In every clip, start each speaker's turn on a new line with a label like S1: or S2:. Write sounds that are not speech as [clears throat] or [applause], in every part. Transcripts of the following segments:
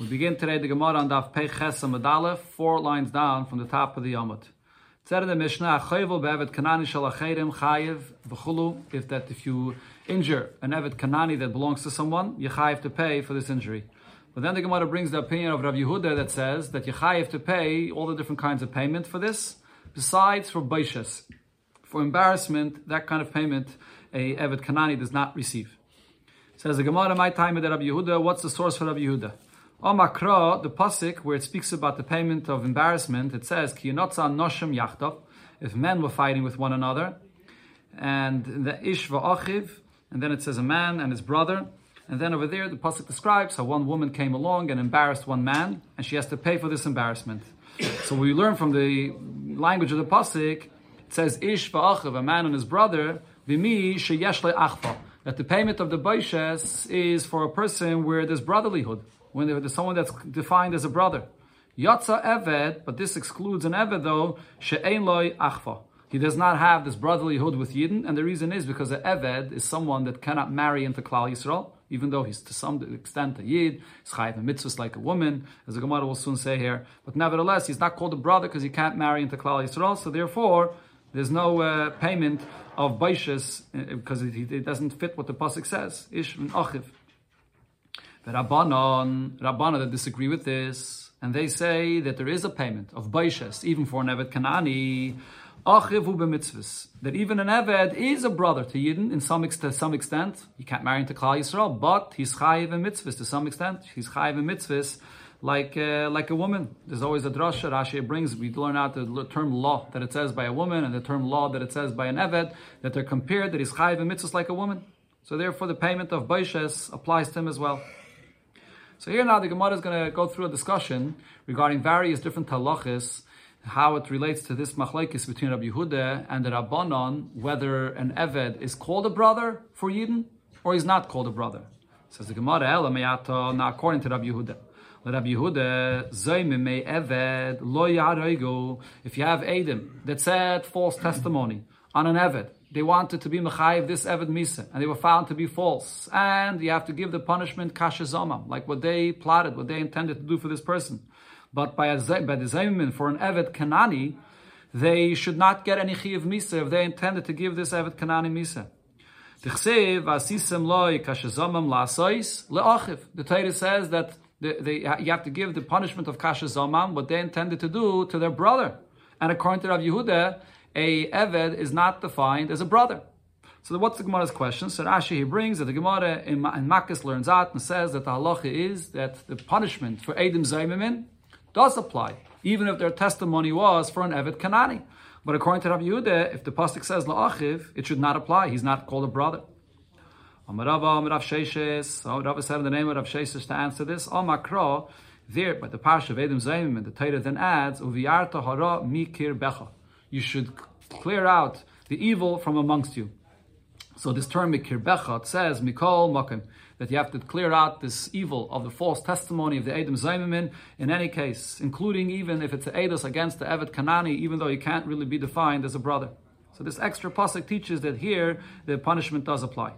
S1: We begin today the Gemara on Daf Pei Ches four lines down from the top of the Yomut. Said in the Mishnah, Kanani shalacherim chayiv v'chulu, if that if you injure an Evet Kanani that belongs to someone, you chayiv to pay for this injury. But then the Gemara brings the opinion of Rav Yehuda that says that you chayiv to pay all the different kinds of payment for this, besides for baishas. For embarrassment, that kind of payment a Evet Kanani does not receive. Says the Gemara, my time with Rabbi Yehuda, what's the source for Rabbi Yehuda? Omakra, the pasuk where it speaks about the payment of embarrassment, it says ki noshim yachtov, if men were fighting with one another, and the ish va'achiv, and then it says a man and his brother, and then over there the pasuk describes how one woman came along and embarrassed one man, and she has to pay for this embarrassment. [coughs] so we learn from the language of the pasuk, it says ish va'achiv, a man and his brother, v'mi sheyesh achva, that the payment of the baishes is for a person where there's brotherlyhood when there's someone that's defined as a brother. Yatza Eved, but this excludes an Eved though, She'ein loy achfa. He does not have this brotherlyhood with Yidden, and the reason is because an Eved is someone that cannot marry into Klal Yisrael, even though he's to some extent a Yid, he's and mitzvahs like a woman, as the Gemara will soon say here. But nevertheless, he's not called a brother because he can't marry into Klal Yisrael, so therefore, there's no uh, payment of baishas uh, because it, it, doesn't fit what the pasuk says. Ish achiv. The Rabbanon, Rabbanon that disagree with this, and they say that there is a payment of Baishas, even for an Evet Kanani, that even an Eved is a brother to Yidden in some, to some extent. He can't marry into Klal Yisrael, but he's chayiv in mitzvahs to some extent. He's chayiv in mitzvahs like uh, like a woman. There's always a drasha Rashi brings. We learn out the term law that it says by a woman and the term law that it says by an Eved that they're compared that he's chayiv in mitzvahs like a woman. So therefore, the payment of Baishas applies to him as well. So here now the Gemara is going to go through a discussion regarding various different halachas, how it relates to this machlekes between Rabbi Yehuda and the Rabbanon, whether an Eved is called a brother for Yidden or he's not called a brother. Says the Gemara, now according to Rabbi Yehuda. Rabbi Yehuda, Zoymime Eved, Lo If you have Adam that said false testimony on an Eved, they wanted to be Mechayiv this Eved Misa, and they were found to be false. And you have to give the punishment Kasha Zoma, like what they plotted, what they intended to do for this person. But by, a, by the Zaymin, for an Eved Kanani, they should not get any Chiyav Misa if they intended to give this Eved Kanani Misa. The Torah says that they, you have to give the punishment of Kasha Zomam, what they intended to do to their brother. And according to Rav Yehuda, a Eved is not defined as a brother. So what's the Gemara's question? So Rashi he brings that the Gemara in, in Makkis learns out and says that the halacha is that the punishment for Edim Zaymimin does apply, even if their testimony was for an Eved Kanani. But according to Rabbi Yehuda, if the pasuk says la'achiv, it should not apply. He's not called a brother. Amarava Amarav Sheshes. Rabbi said in the name of Rav Sheshes to answer this. Amakro there, but the parsha of Edim Zaymimin, the Torah then adds uviyarta hara mikir becha you should clear out the evil from amongst you. So this term mikir says mikol makim that you have to clear out this evil of the false testimony of the Adam Zaymimin in any case, including even if it's Eidos against the Evet Kanani, even though he can't really be defined as a brother. So this extra pasuk teaches that here the punishment does apply.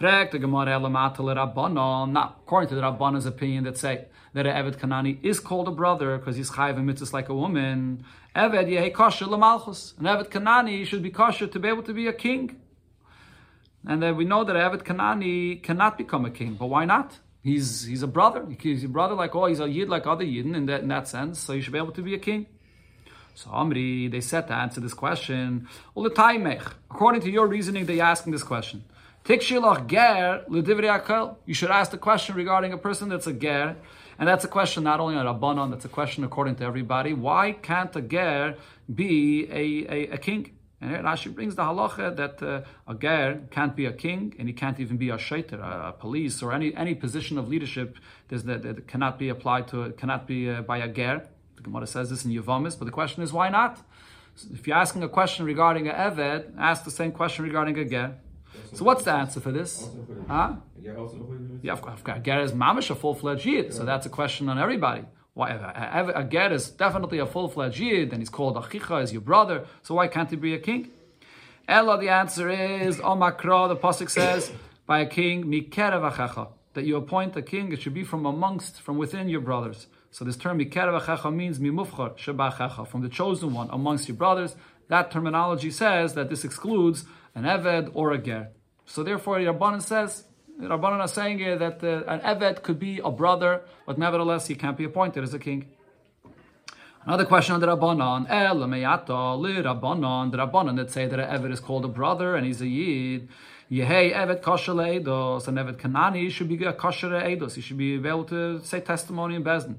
S1: Now, according to the Rabbanah's opinion that say that an Evet Kanani is called a brother because he's chayiv and mitzvahs like a woman, Evet yehi kosher l'malchus. An Evet Kanani should be kosher to be able to be a king. And then we know that Evet Kanani cannot become a king, but why not? He's he's a brother. He's a brother like oh, he's a yid like other yidden in that in that sense. So he should be able to be a king. So Amri, they said to answer this question. According to your reasoning, they're asking this question. You should ask the question regarding a person that's a ger, and that's a question not only on Rabbanon, that's a question according to everybody. Why can't a ger be a, a, a king? And here Rashi brings the halacha that uh, a ger can't be a king, and he can't even be a shaiter, a, a police, or any any position of leadership that, that cannot be applied to, cannot be uh, by a ger. The Gemara says this in Yavamis, but the question is why not? So if you're asking a question regarding a eved, ask the same question regarding a ger. So what's the answer for this? Huh? Yeah, of course. Ger is mamish a full-fledged yid, so that's a question on everybody. Why uh, a ger is definitely a full-fledged yid, and he's called achicha, as your brother. So why can't he be a king? Ella, the answer is omakra. The pasuk says [coughs] by a king mikerev that you appoint a king, it should be from amongst, from within your brothers. So this term Mikerev means Mimufchar Shebachecha, from the chosen one amongst your brothers. That terminology says that this excludes an Eved or a Ger. So therefore, Rabbanan says, Rabbanan are saying here that uh, an Eved could be a brother, but nevertheless he can't be appointed as a king. Another question on the Rabbanon. El meyato li Rabbanon. The Rabbanon that say that an Eved is called a brother and he's a Yid. Yehei Evet kosher Eidos. An Evet Kanani should be a kosher Eidos. He should be able to say testimony in Bezdin.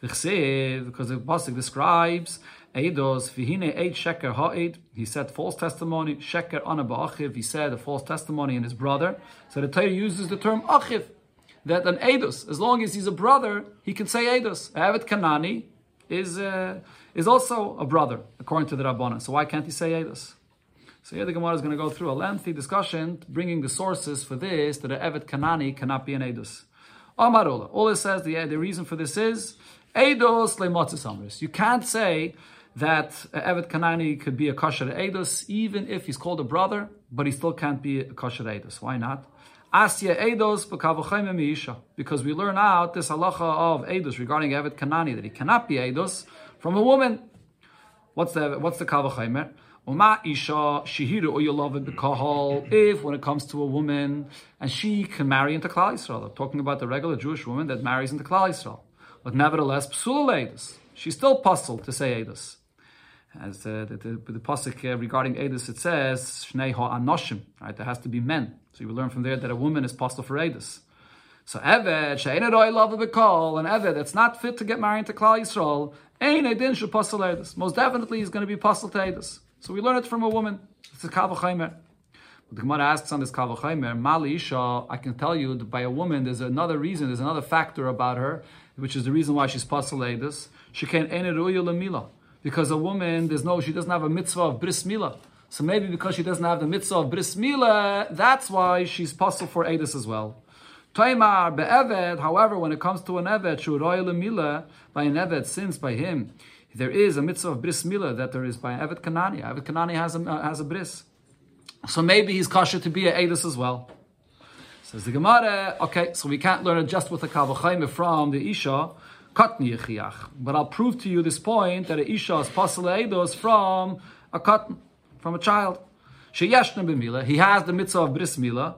S1: Because the Pasuk describes Eidos, eid sheker ha'ed. He said false testimony. Sheker ana ba'achiv. He said a false testimony in his brother. So the Torah uses the term achiv. That an Eidos, as long as he's a brother, he can say Eidos. Evet Kanani is, uh, is also a brother, according to the Rabbanah. So why can't he say Eidos? So here the Gemara is going to go through a lengthy discussion, bringing the sources for this, that an Evet Kanani cannot be an Eidos. Amarola. All it says, the, the reason for this is, Eidos lemotzis amris. You can't say that Evet Kanani could be a kosher Eidos, even if he's called a brother, but he still can't be a kosher Eidos. Why not? Asya Eidos. Because we learn out this halacha of Eidos regarding Evet Kanani, that he cannot be Eidos from a woman. What's the what's the Kavachaimer? Uma isha shihiru uyulav b'kahal. If when it comes to a woman and she can marry into Klal Yisrael, I'm talking about the regular Jewish woman that marries into Klal Yisrael, but nevertheless edus. She's still puzzled to say edus. As uh, the, the, the pasuk uh, regarding edus, it says shnei ha'anoshim. Right, there has to be men. So you learn from there that a woman is puzzled for edus. So Eved, she'ena roi love b'kol, and Eved that's not fit to get married to Klal Yisrael, ein edin should puzzle edus. Most definitely he's going to be puzzled to edus. So we learn it from a woman. It's a Kavachaimer. But the Gemara asks on this Kavachaimer, Mali Isha, I can tell you that by a woman, there's another reason, there's another factor about her, which is the reason why she's Pasaledis. She can't lemila. Because a woman, there's no, she doesn't have a mitzvah of bris mila. So maybe because she doesn't have the mitzvah of bris mila, that's why she's puzzled for Edis as well. Taimar be'eved, however, when it comes to an eved, shuroy lemila, by an eved, since by him, there is a mitzvah of bris milah that there is by Evet Kanani. Evet Kanani has a, has a bris. So maybe he's kosher to be a Edis as well. Says the Gemara, okay, so we can't learn it just with a Kavachayim from the Isha, Katni Yechiach. But I'll prove to you this point that a Isha is Pasal Eidos from a katan, from a child. Sheyeshna b'milah, he has the mitzvah of bris milah,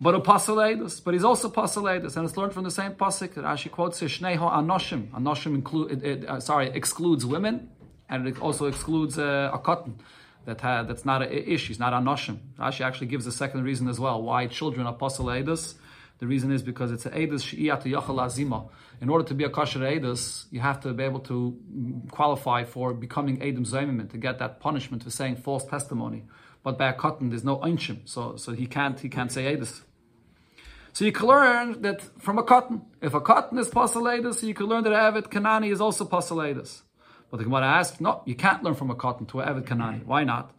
S1: but a pasaledus, but he's also pasaledus, and it's learned from the same pasuk that Rashi quotes here. Shneho anoshim. Anoshim include, it, it, uh, sorry, excludes women, and it also excludes uh, a katan that had, that's not an issue. It's not anoshim. Rashi actually gives a second reason as well why children are pasaledus. The reason is because it's a edus she'iyatu yachal azima. In order to be a kosher edus, you have to be able to qualify for becoming edim zaymimin, to get that punishment for saying false testimony. But by a katan, there's no einshim, so so he can't he can't say edus. So you can learn that from a katan. If a katan is pasaladus, you can learn that Avid Kanani is also pasaladus. But the Gemara asks, no, you can't learn from a katan to Avid Kanani. Why not?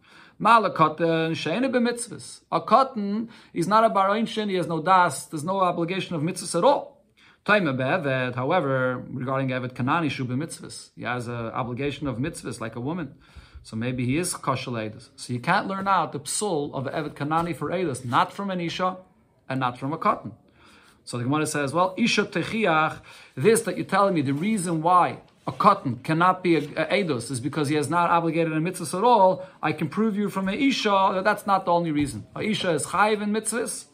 S1: Malakotten sheine b'mitzvahs. A katan is not a baroinshin, he has no das, there's no obligation of mitzvahs at all. Taima be'eved, however, regarding Eved Kanani shu b'mitzvahs, he has an obligation of mitzvahs like a woman. So maybe he is kosher So you can't learn out the psul of Eved Kanani for Edus, not from an Isha, and not from a katan. So the Gemara says, well, Isha Techiach, this that you're telling me, the reason why a katan cannot be a, a is because he has not obligated a mitzvah at all. I can prove you from a Isha that that's not the only reason. A Isha is chayiv in mitzvahs,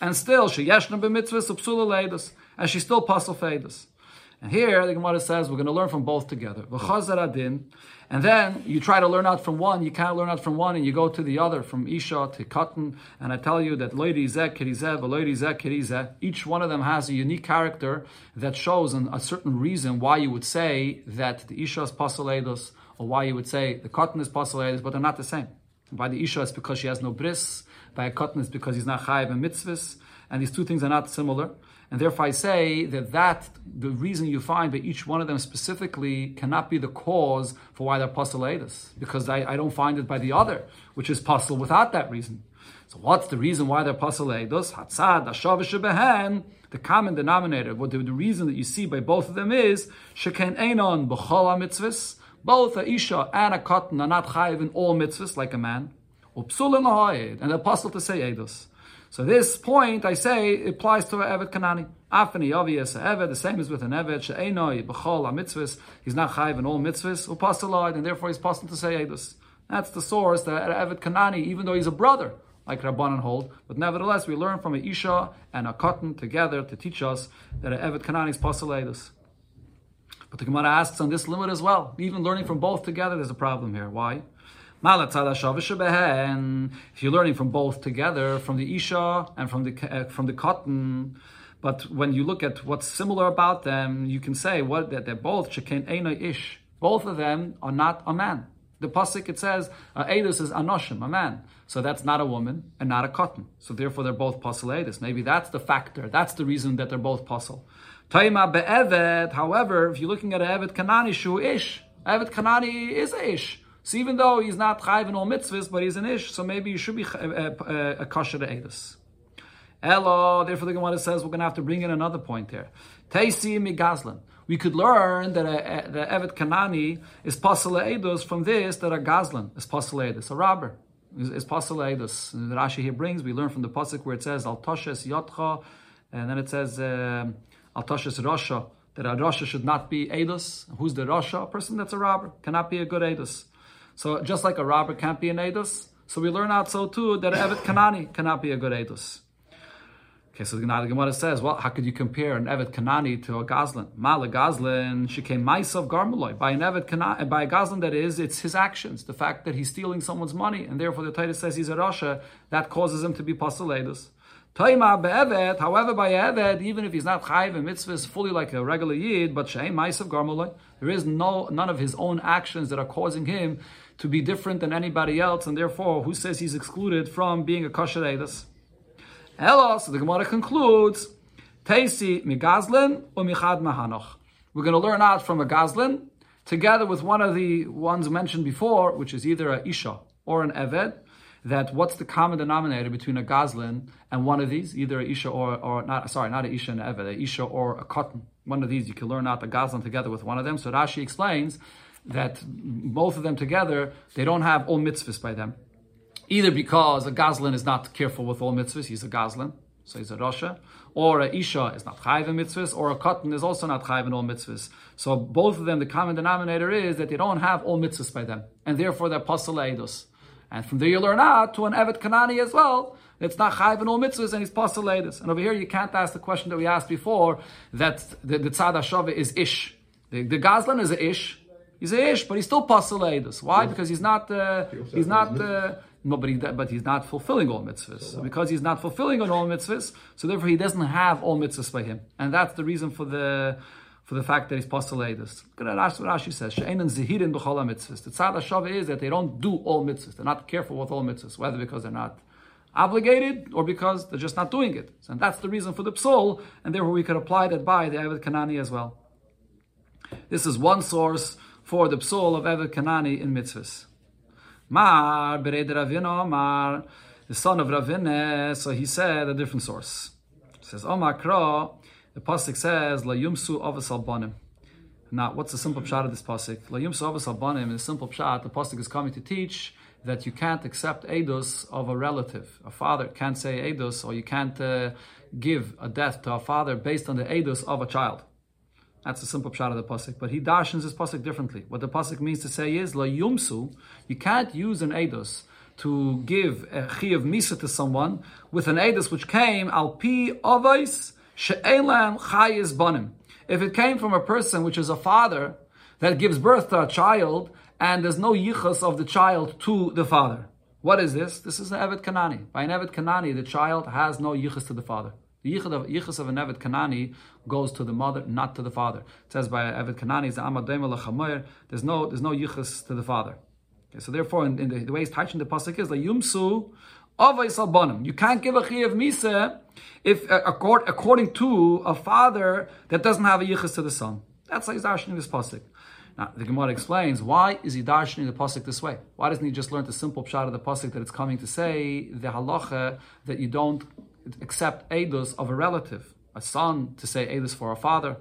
S1: and still she yeshna be mitzvahs and she's still pasul feidos. And here the Gemara says we're going to learn from both together. adin, and then you try to learn out from one, you can't learn out from one, and you go to the other, from Isha to Katan. And I tell you that Loidi Zeh Kirizeh, Loidi Zeh Kirizeh, each one of them has a unique character that shows an, a certain reason why you would say that the Isha is Pasaledos, or why you would say the Katan is Pasaledos, but they're not the same. By the Isha, it's because she has no bris. By a Katan, it's because he's not Chayiv and Mitzvahs. And these two things are not similar. And therefore I say that that, the reason you find that each one of them specifically cannot be the cause for why they're postulatus, because I, I don't find it by the other, which is possible without that reason. So what's the reason why they're postulatus? Hatzad, Ashav, the common denominator, what the, the, reason that you see by both of them is, Sheken Einon B'chol mitzvahs, both a Isha and a Katan are not chayiv in all mitzvahs like a man. And the apostle to say Eidos. So this point, I say, applies to Evet Kanani. Afani obvious evet, the same as with an evet, she'enoi b'chol mitzvahs, he's not chayiv in all mitzvahs, upasalad, and therefore he's possible to say edus. That's the source that Evet Kanani, even though he's a brother, like Rabbanan hold, but nevertheless we learn from a Isha and a Katan together to teach us that an Evet Kanani is possible edus. But the Gemara asks on this limit as well. Even learning from both together, there's a problem here. Why? If you're learning from both together, from the Isha and from the uh, from the katan, but when you look at what's similar about them, you can say what that they're both shekain ena ish. Both of them are not a man. The pasuk it says Edus is anoshim, a man. So that's not a woman and not a katan. So therefore they're both pasul. Maybe that's the factor. That's the reason that they're both pasul. Taima be'eved. However, if you're looking at a evet kanani shu ish, evet kanani is ish. So even though he's not chayv in all mitzvahs, but he's an ish, so maybe you should be a, kosher edus. Hello, therefore the Gemara says we're going to have to bring in another point here. Teisi migazlan. We could learn that the Evet Kanani is pasal edus from this that a gazlan is pasal edus, a robber is, is edus. The Rashi here brings, we learn from the pasuk where it says al toshes yotcha, and then it says um, al toshes rasha that a rasha should not be edus. Who's the rasha? A person that's a robber cannot be a good edus. So just like a robber can't be an edus, so we learn out so too that Evet Kanani cannot be a good edus. Okay, so the Gemara says, well, how could you compare an Evet Kanani to a Gazlan? Mala Gazlan, she came of Garmaloi. By an Evet Kanani, by a Gazlan that is, it's his actions, the fact that he's stealing someone's money, and therefore the Titus says he's a Rasha, that causes him to be Pasaledus. Taima be'evet, however, by evet, even if he's not chayiv and mitzvahs fully like a regular yid, but she'em ma'asav garmaloi, there is no none of his own actions that are causing him to be different than anybody else, and therefore, who says he's excluded from being a kosher edus? Hello, so the Gemara concludes, Teisi migazlin or michad mahanoch. We're going to learn out from a gazlin, together with one of the ones mentioned before, which is either a isha or an eved, that what's the common denominator between a gazlin and one of these, either a isha or, or not, sorry, not a isha and an eved, a isha or a katan. One of these, you can learn out the gazlin together with one of them. So Rashi explains that both of them together, they don't have all mitzvahs by them. Either because a Gazlan is not careful with all mitzvahs, he's a Gazlan, so he's a Rasha, or a Isha is not Chayv in mitzvahs, or a Katan is also not Chayv in all mitzvahs. So both of them, the common denominator is that they don't have all mitzvahs by them, and therefore they're Pasal Eidos. And from there you learn out to an Evet Kanani as well, it's not chayv in all mitzvahs and he's postulated. And over here you can't ask the question that we asked before that the, the tzad hashava is ish. The, the Gazlan is a ish, He's a ish, but he's still pasaledus. Why? Because he's not. Uh, he's not. Uh, no, but, he, but he's not fulfilling all mitzvahs. So because he's not fulfilling on all mitzvahs, so therefore he doesn't have all mitzvahs by him, and that's the reason for the for the fact that he's pasaledus. Look at Rashi, says, "She'enan zihirin b'chol mitzvahs." The tzad hashava is that they don't do all mitzvahs. They're not careful with all mitzvahs, whether because they're not obligated or because they're just not doing it. And that's the reason for the psal, and therefore we could apply that by the Evet Kanani as well. This is one source for the psal of Evet Kanani in mitzvahs. Mar bered Ravina Mar, the son of Ravina, so he said a different source. He says Omar Kra, the pasuk says La Yumsu Avas Albanim. Now, what's the simple pshat of this pasuk? La Yumsu Avas. In the simple pshat, the pasuk is coming to teach that you can't accept edus of a relative. A father can't say edus, or you can't uh, give a death to a father based on the edus of a child. That's a simple pshat of the pasuk. But he darshans his pasuk differently. What the pasuk means to say is la yumsu. You can't use an edus to give a chi of misa to someone with an edus which came al pi avais she'elam chayis banim. If it came from a person which is a father that gives birth to a child and there's no yichus of the child to the father. What is this? This is an Evet Kanani. By an Evet Kanani, the child has no yichus to the father. The yichus of, an Evet Kanani goes to the mother, not to the father. It says by Evet Kanani There's no there's no yichus to the father. Okay, so therefore, in, in the, the, way he's touching the pasuk is like yumsu. You can't give a chi of misa if uh, accord, according to a father that doesn't have a yichus to the son. That's how he's darshaning this pasuk. Now, the Gemara explains why is he darshaning the pasuk this way? Why doesn't he just learn the simple pshat of the pasuk that it's coming to say the halacha that you don't accept edus of a relative, a son, to say edus for a father.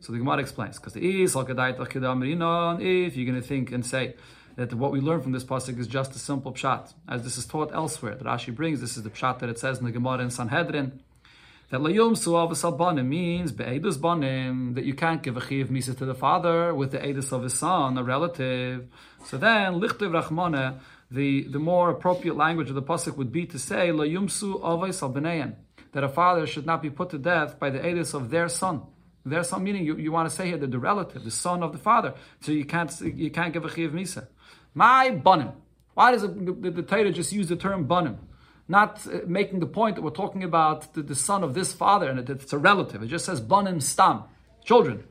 S1: So the Gemara explains, because the is if you're going to think and say that what we learn from this pasuk is just a simple pshat, as this is taught elsewhere. That Rashi brings this is the pshat that it says in the Gemara in Sanhedrin that layum suavas banim means be'edus banim that you can't give a chiv misa to the father with the edus of his son, a relative. So then lichtiv rachmana, the the more appropriate language of the pasuk would be to say layumsu avos al that a father should not be put to death by the edus of their son. Their son meaning you, you want to say here that the relative, the son of the father, so you can't you can't give a chiv misa. My banim. Why does the, the Torah just use the term banim? Not uh, making the point that we're talking about the, the son of this father and it's a relative. It just says banim stam, children.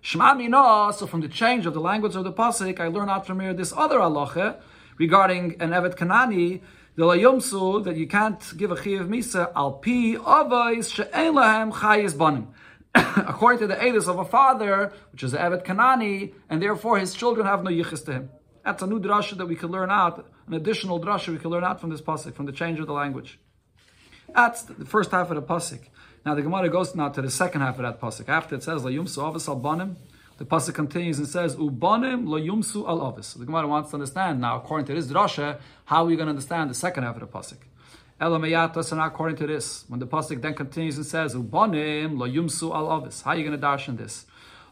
S1: Shema mina, so from the change of the language of the pasuk, I learn out from here this other halacha regarding an Evet Kanani, the layumsu, that you can't give a chiyav misa al pi avais she'en lahem chayis banim. [coughs] According to the edus of a father, which is Evet Kanani, and therefore his children have no yichis to him. That's a new drasha that we can learn out, an additional drasha we can learn out from this pasuk, from the change of the language. That's the first half of the pasuk. Now the Gemara goes now to the second half of that pasuk. After it says la yumsu avis al banim, the pasuk continues and says ubanim la yumsu al avis. The Gemara wants to understand now, according to this drasha, how are we going to understand the second half of the pasuk? Elamayata, and according to this, when the pasuk then continues and says ubanim la yumsu al avis, how are you going to darshan this?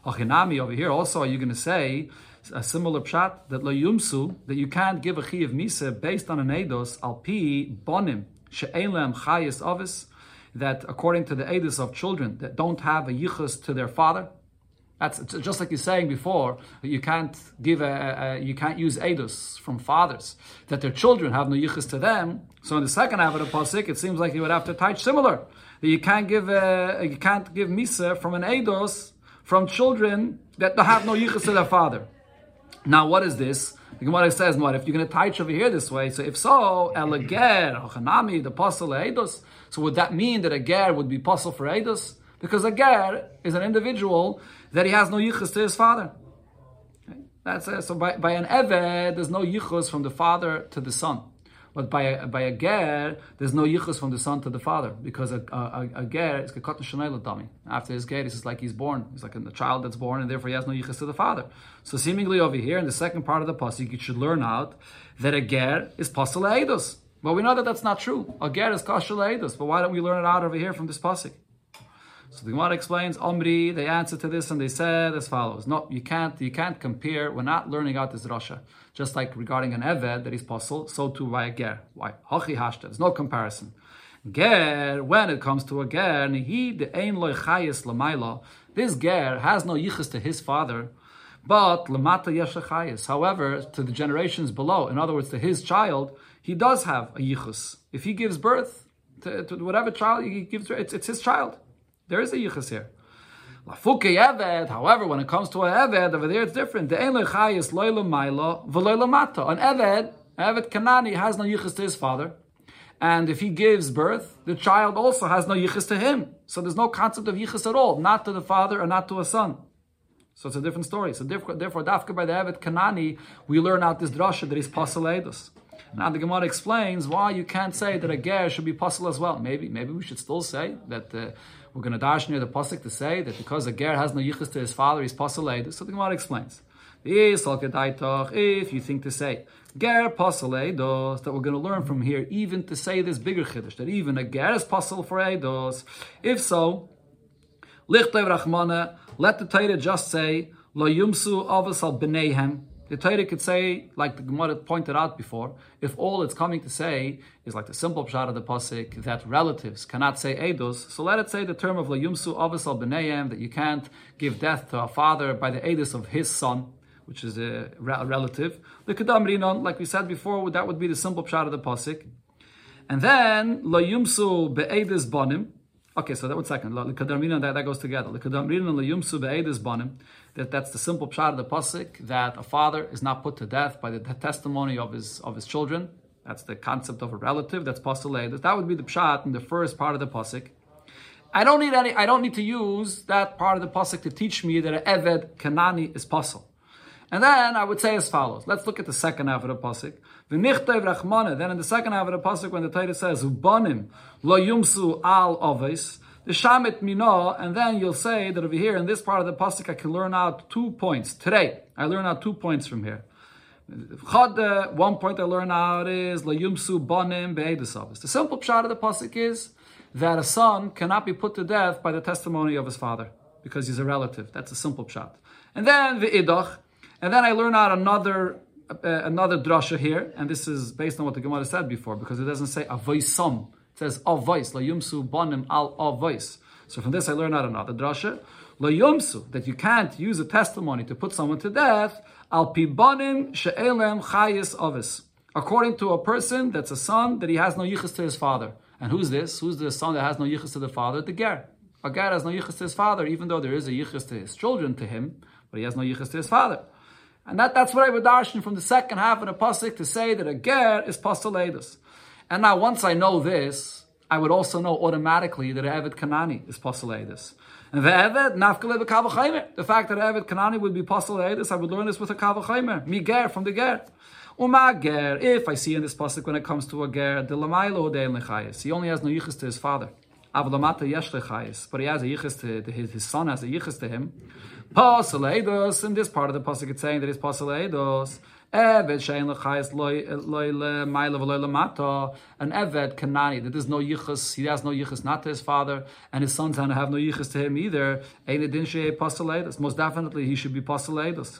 S1: Achinami over here also, are you going to say a similar pshat that lo yumsu that you can't give a chi of misa based on an eidos al pi bonim she'elem chayis avis that according to the eidos of children that don't have a yichus to their father. That's just like you're saying before. You can't give a, a you can't use eidos from fathers that their children have no yichus to them. So in the second half of the pasuk, it seems like you would have to touch similar that you can't give a, you can't give misa from an eidos from children that have no yichus to their father. Now, what is this? The Gemara says, what if you're going to touch over here this way? So if so, elager, ochanami, the apostle eidos. So would that mean that a ger would be apostle for eidos? Because a ger is an individual that he has no yichus to his father. Okay? That's it. So by, by an eved, there's no yichus from the father to the son. But by a, by a ger, there's no yichus from the son to the father because a, a, a ger is gekot shenayla dummy. After his ger, it's like he's born. He's like a child that's born, and therefore he has no yichus to the father. So seemingly over here in the second part of the pasuk, you should learn out that a ger is pasal. Well, we know that that's not true. A ger is kashal but why don't we learn it out over here from this pasuk? So the Gemara explains, Omri, they answered to this and they said as follows. No, you can't, you can't compare. We're not learning out this Rasha. Just like regarding an Eved that is possible, so too by a Ger. Why? Hachi hashta. There's no comparison. Ger, when it comes to a Ger, he the ein loy chayis lamaila. This Ger has no yichus to his father, but lamata yeshachayis. However, to the generations below, in other words, to his child, he does have a yichus. If he gives birth to, to whatever child he gives, it's, it's his child. There is a yichus here. Lafuke Eved, However, when it comes to an eved, over there it's different. The ein lechayis loyla maila v'loyla mata. An eved, eved kanani has no yichus to his father, and if he gives birth, the child also has no yichus to him. So there's no concept of yichus at all, not to the father or not to a son. So it's a different story. So therefore, therefore dafka by the eved kanani, we learn out this drasha that he's pasaledus. Now the Gemara explains why you can't say that a ger should be pasul as well. Maybe, maybe we should still say that. Uh, we're going to dash near the pasuk to say that because a ger has no yichus to his father, he's pasaled. So the Gemara explains. If you think to say ger pasaledos, that we're going to learn from here, even to say this bigger chiddush, that even a ger is pasal for eidos. If so, lichtev rachmana, let the Torah just say lo yumsu avos al the Torah could say, like the Gemara pointed out before, if all it's coming to say is like the simple pshat of the pasuk that relatives cannot say edus, so let it say the term of layumsu avis al b'neiim that you can't give death to a father by the edus of his son, which is a relative. The kedam rinon, like we said before, that would be the simple pshat of the pasuk. And then layumsu be'edus bonim. Okay, so that one second. That, that goes together. That that's the simple pshat of the pasuk that a father is not put to death by the testimony of his of his children. That's the concept of a relative. That's pasuk. That would be the pshat in the first part of the pasuk. I don't need any. I don't need to use that part of the pasuk to teach me that an eved kanani is pasuk. And then I would say as follows. Let's look at the second half of the pasuk. Rachmana. Then in the second half of the pasuk, when the Torah says ubanim lo yumsu al ovis, the shamit mino, and then you'll say that over here in this part of the pasuk, I can learn out two points today. I learn out two points from here. One point I learn out is la yumsu banim be'edus The simple pshat of the pasuk is that a son cannot be put to death by the testimony of his father because he's a relative. That's a simple shot. And then the idach, and then I learn out another uh, another drasha here, and this is based on what the Gemara said before, because it doesn't say avoisam. It says avais, la yumsu banim al avais. So from this I learn out another drasha. La yumsu, that you can't use a testimony to put someone to death, al pibanim she'elem chayis avis. According to a person that's a son that he has no yichus to his father. And who's this? Who's the son that has no yichus to the father? The ger. A ger has no yichus to his father, even though there is a yichus to his children to him, but he has no yichus to his father. And that, that's what I would darshan from the second half of the pasuk to say that a ger is pasaledus. And now once I know this, I would also know automatically that Evet Kanani is pasaledus. And the Evet nafkale b'kavachaymer. The fact that Evet Kanani would be pasaledus, I would learn this with a kavachaymer. Mi ger from the ger. Uma ger. If I see in this pasuk when it comes to a ger, the lechayis. He only has no yichus to his father. But he has a yichus to, to his, his son has a yichus to him. Pasaleidos, in this part of the pasuk, it's saying that it's pasaleidos. Eved shein lechayis loy lemayla v'loy lemata. An Eved kanani that there's no yichus. He has no yichus not to his father, and his sons don't have no yichus to him either. Ein edin shei pasaleidos. Most definitely, he should be pasaleidos.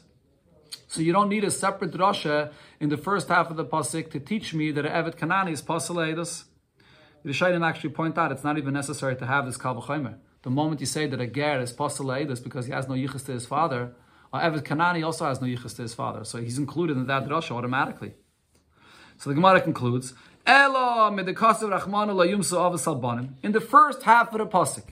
S1: So you don't need a separate drasha in the first half of the pasuk to teach me that Evet Kanani is pasaleidos. The Shaitan actually point out it's not even necessary to have this kalvachomer. The moment you say that a ger is pasaleidos because he has no yichus to his father, uh, Evet Kanani also has no yichus to his father, so he's included in that drasha automatically. So the Gemara concludes, In the first half of the pasuk,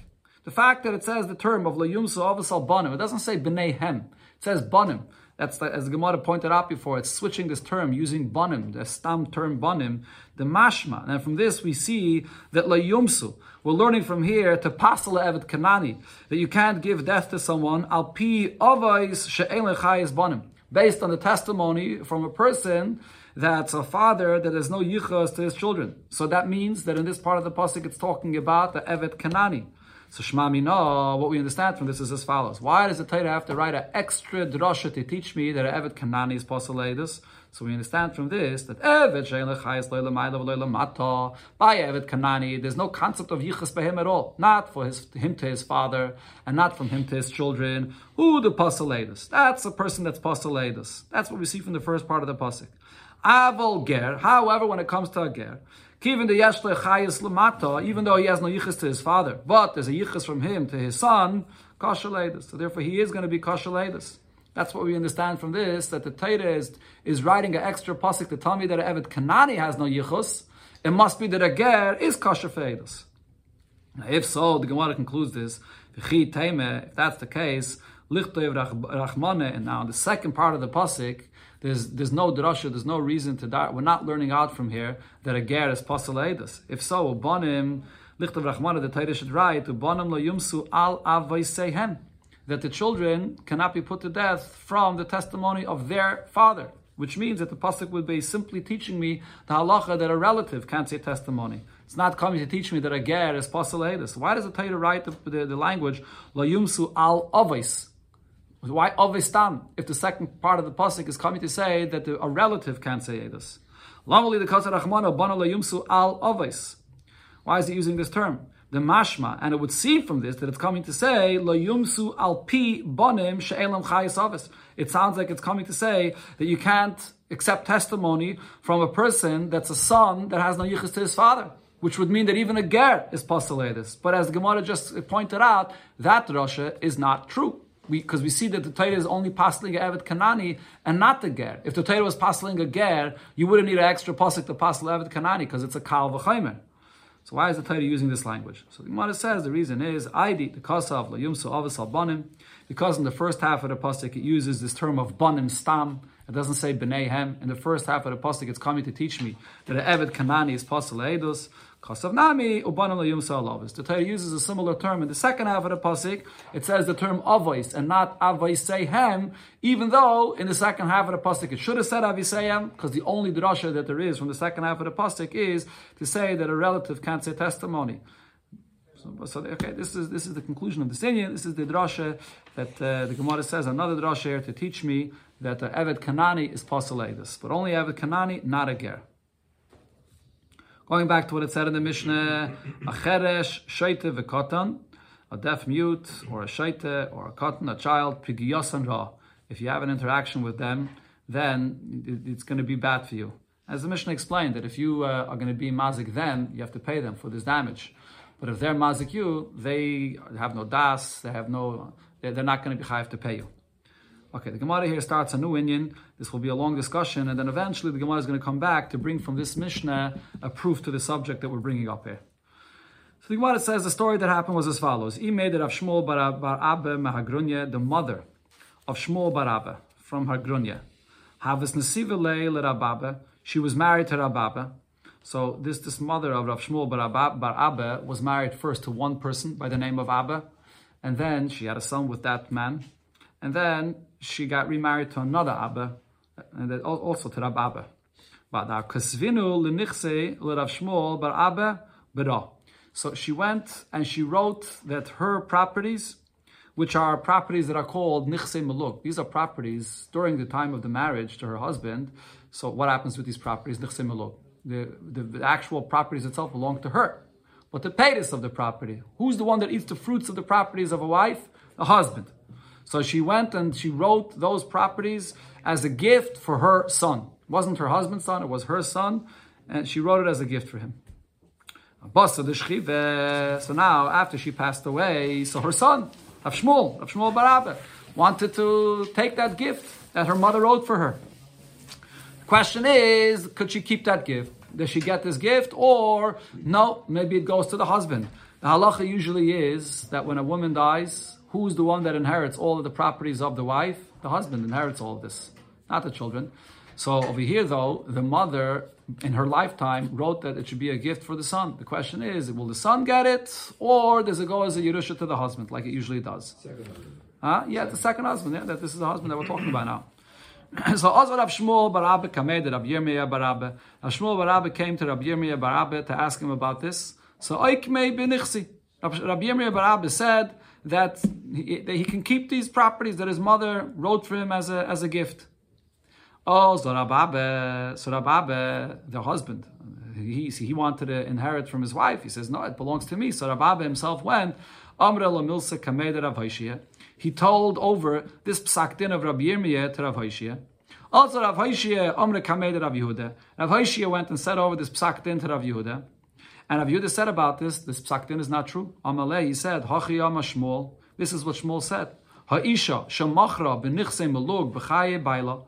S1: the fact that it says the term of la yumsu avas it doesn't say b'nei hem, it says banim. That's the, as Gemara pointed out before. It's switching this term using banim, the stam term banim, the mashma. And from this we see that la yumsu. We're learning from here to pasala evet kanani that you can't give death to someone al pi avais she'elen chayis banim, based on the testimony from a person that's a father that has no yichas to his children. So that means that in this part of the pasuk it's talking about the evet kanani. So Shema Mina, what we understand from this is as follows. Why does the Torah have to write an extra drasha to teach me that Evet Kanani is pasaledus? So we understand from this that Evet Shein Lechayis Leila Maila Mata by Evet Kanani, there's no concept of yichus by him at all. Not for his him to his father, and not from him to his children. Who the pasaledus? That's a person that's pasaledus. That's what we see from the first part of the pasuk. Aval ger. However, when it comes to a ger, even though he has no yichus to his father, but there's a yichus from him to his son, Kashaledus. So therefore he is going to be Kashaledus. That's what we understand from this, that the Torah is, is writing an extra pasuk to tell me that Evet Kanani has no yichus. It must be that a ger is Kashaledus. Now, if so, the Gemara concludes this, if that's the case, Lichtov Rachmane, and now the second part of the pasuk, there's, there's no drasha, there's no reason to die. We're not learning out from here that a ger is pasaleidas. If so, bonim, lichtav rachmana, the Torah should write, bonim lo yumsu al avaisehem, that the children cannot be put to death from the testimony of their father. Which means that the pasuk would be simply teaching me the halacha that a relative can't say testimony. It's not coming to teach me that a ger is pasaleidas. Why does the Torah write the, the, the language lo yumsu al avais? Why Ovistam? If the second part of the pasuk is coming to say that the, a relative can't say this. Lamali the Yumsu al. Why is he using this term? The mashma, and it would seem from this that it's coming to say lo yumsu al pi bonim she'elam chayis It sounds like it's coming to say that you can't accept testimony from a person that's a son that has no yichus to his father which would mean that even a ger is postulated. But as Gemara just pointed out, that Rasha is not true because we, we, see that the Torah is only passing a Evet Kanani and not the Ger. If the Torah was passing a Ger, you wouldn't need an extra pasuk to pass Evet Kanani because it's a Kal v'chaymer. So why is the Torah using this language? So the Gemara says the reason is Aidi the Kasav LaYumsu Avos Banim because in the first half of the pasuk it uses this term of Banim Stam. It doesn't say Bnei Hem. In the first half of the pasuk, it's coming to teach me that an Evet Kanani is Pasal Eidos. Kasavnami ubanam layum The Torah uses a similar term in the second half of the pasuk. It says the term avos and not avoseihem, even though in the second half of the pasuk it should have said avoseihem, because the only drasha that there is from the second half of the pasuk is to say that a relative can't say testimony. So, so, okay, this is this is the conclusion of the Sinyan. This is the drasha that uh, the Gemara says another drasha here to teach me that Evet Kanani is Pasaledis, but only Evet Kanani, not a Ger. Going back to what it said in the Mishnah, a cheresh, shaita v'katan, a deaf mute, or a shaita, or a katan, a child, pigiyasan ra. If you have an interaction with them, then it's going to be bad for you. As the Mishnah explained, that if you uh, are going to be mazik them, you have to pay them for this damage. But if they're mazik you, they have no das, they have no, they're not going to be chayiv to pay you. Okay, the Gemara here starts a new inyan. This will be a long discussion, and then eventually the Gemara is going to come back to bring from this Mishnah a proof to the subject that we're bringing up here. So the Gemara says the story that happened was as follows: it of Shmuel bar Abba Mahagrunya, the mother of Shmuel bar Abba from Hagrunya. Havas Nesiva Rababa. She was married to Rababa. So this this mother of Rav Shmuel bar Abba, bar Abba was married first to one person by the name of Abba, and then she had a son with that man, and then she got remarried to another Abba, and also to Rab Abba. But uh, now Kasvinu lenichse l'Rav Shmuel bar Abba b'ra. So she went and she wrote that her properties, which are properties that are called nichse maluk, these are properties during the time of the marriage to her husband. So what happens with these properties? Nichse maluk. The, the, the actual properties itself belong to her. But the paytas of the property, who's the one that eats the fruits of the properties of a wife? The husband. So she went and she wrote those properties as a gift for her son. It wasn't her husband's son, it was her son, and she wrote it as a gift for him. So now, after she passed away, so her son, Rav Shmuel, Barabba, wanted to take that gift that her mother wrote for her. The question is, could she keep that gift? Does she get this gift? Or, no, maybe it goes to the husband. The halacha usually is that when a woman dies, Who's the one that inherits all of the properties of the wife? The husband inherits all of this, not the children. So over here, though, the mother in her lifetime wrote that it should be a gift for the son. The question is, will the son get it, or does it go as a yerusha to the husband, like it usually does?
S2: Second husband.
S1: Huh? Yeah, the second husband. Yeah, that this is the husband that we're talking about now. [clears throat] so Azar Rav Shmuel Barabbah Kamed Rav Yirmiyah Barabbah. Rav Shmuel Barabbah came to Rav Yirmiyah Barabbah to ask him about this. So Oik Mei Benichsi. Rav Yirmiyah Barabbah said that he, that he can keep these properties that his mother wrote for him as a, as a gift. Oh, so Rababe, so Rababe, the husband, he, he wanted to inherit from his wife. He says, no, it belongs to me. So Rababe himself went, Amra Lamilsa Kameda Rav Haishia. He told over this psakdin of Rabbi Yirmiyah to Rav Haishia. Also Rav Haishia, Amra Kameda Rav Yehuda. Rav Haishia went and said over this psakdin to Rav Yehuda. And Rav said about this, this psakdin is not true. Amalei, he said, Hachi Shmuel. This is what Shmuel said. Ha'isha shemachra b'nichse malug b'chaye baila.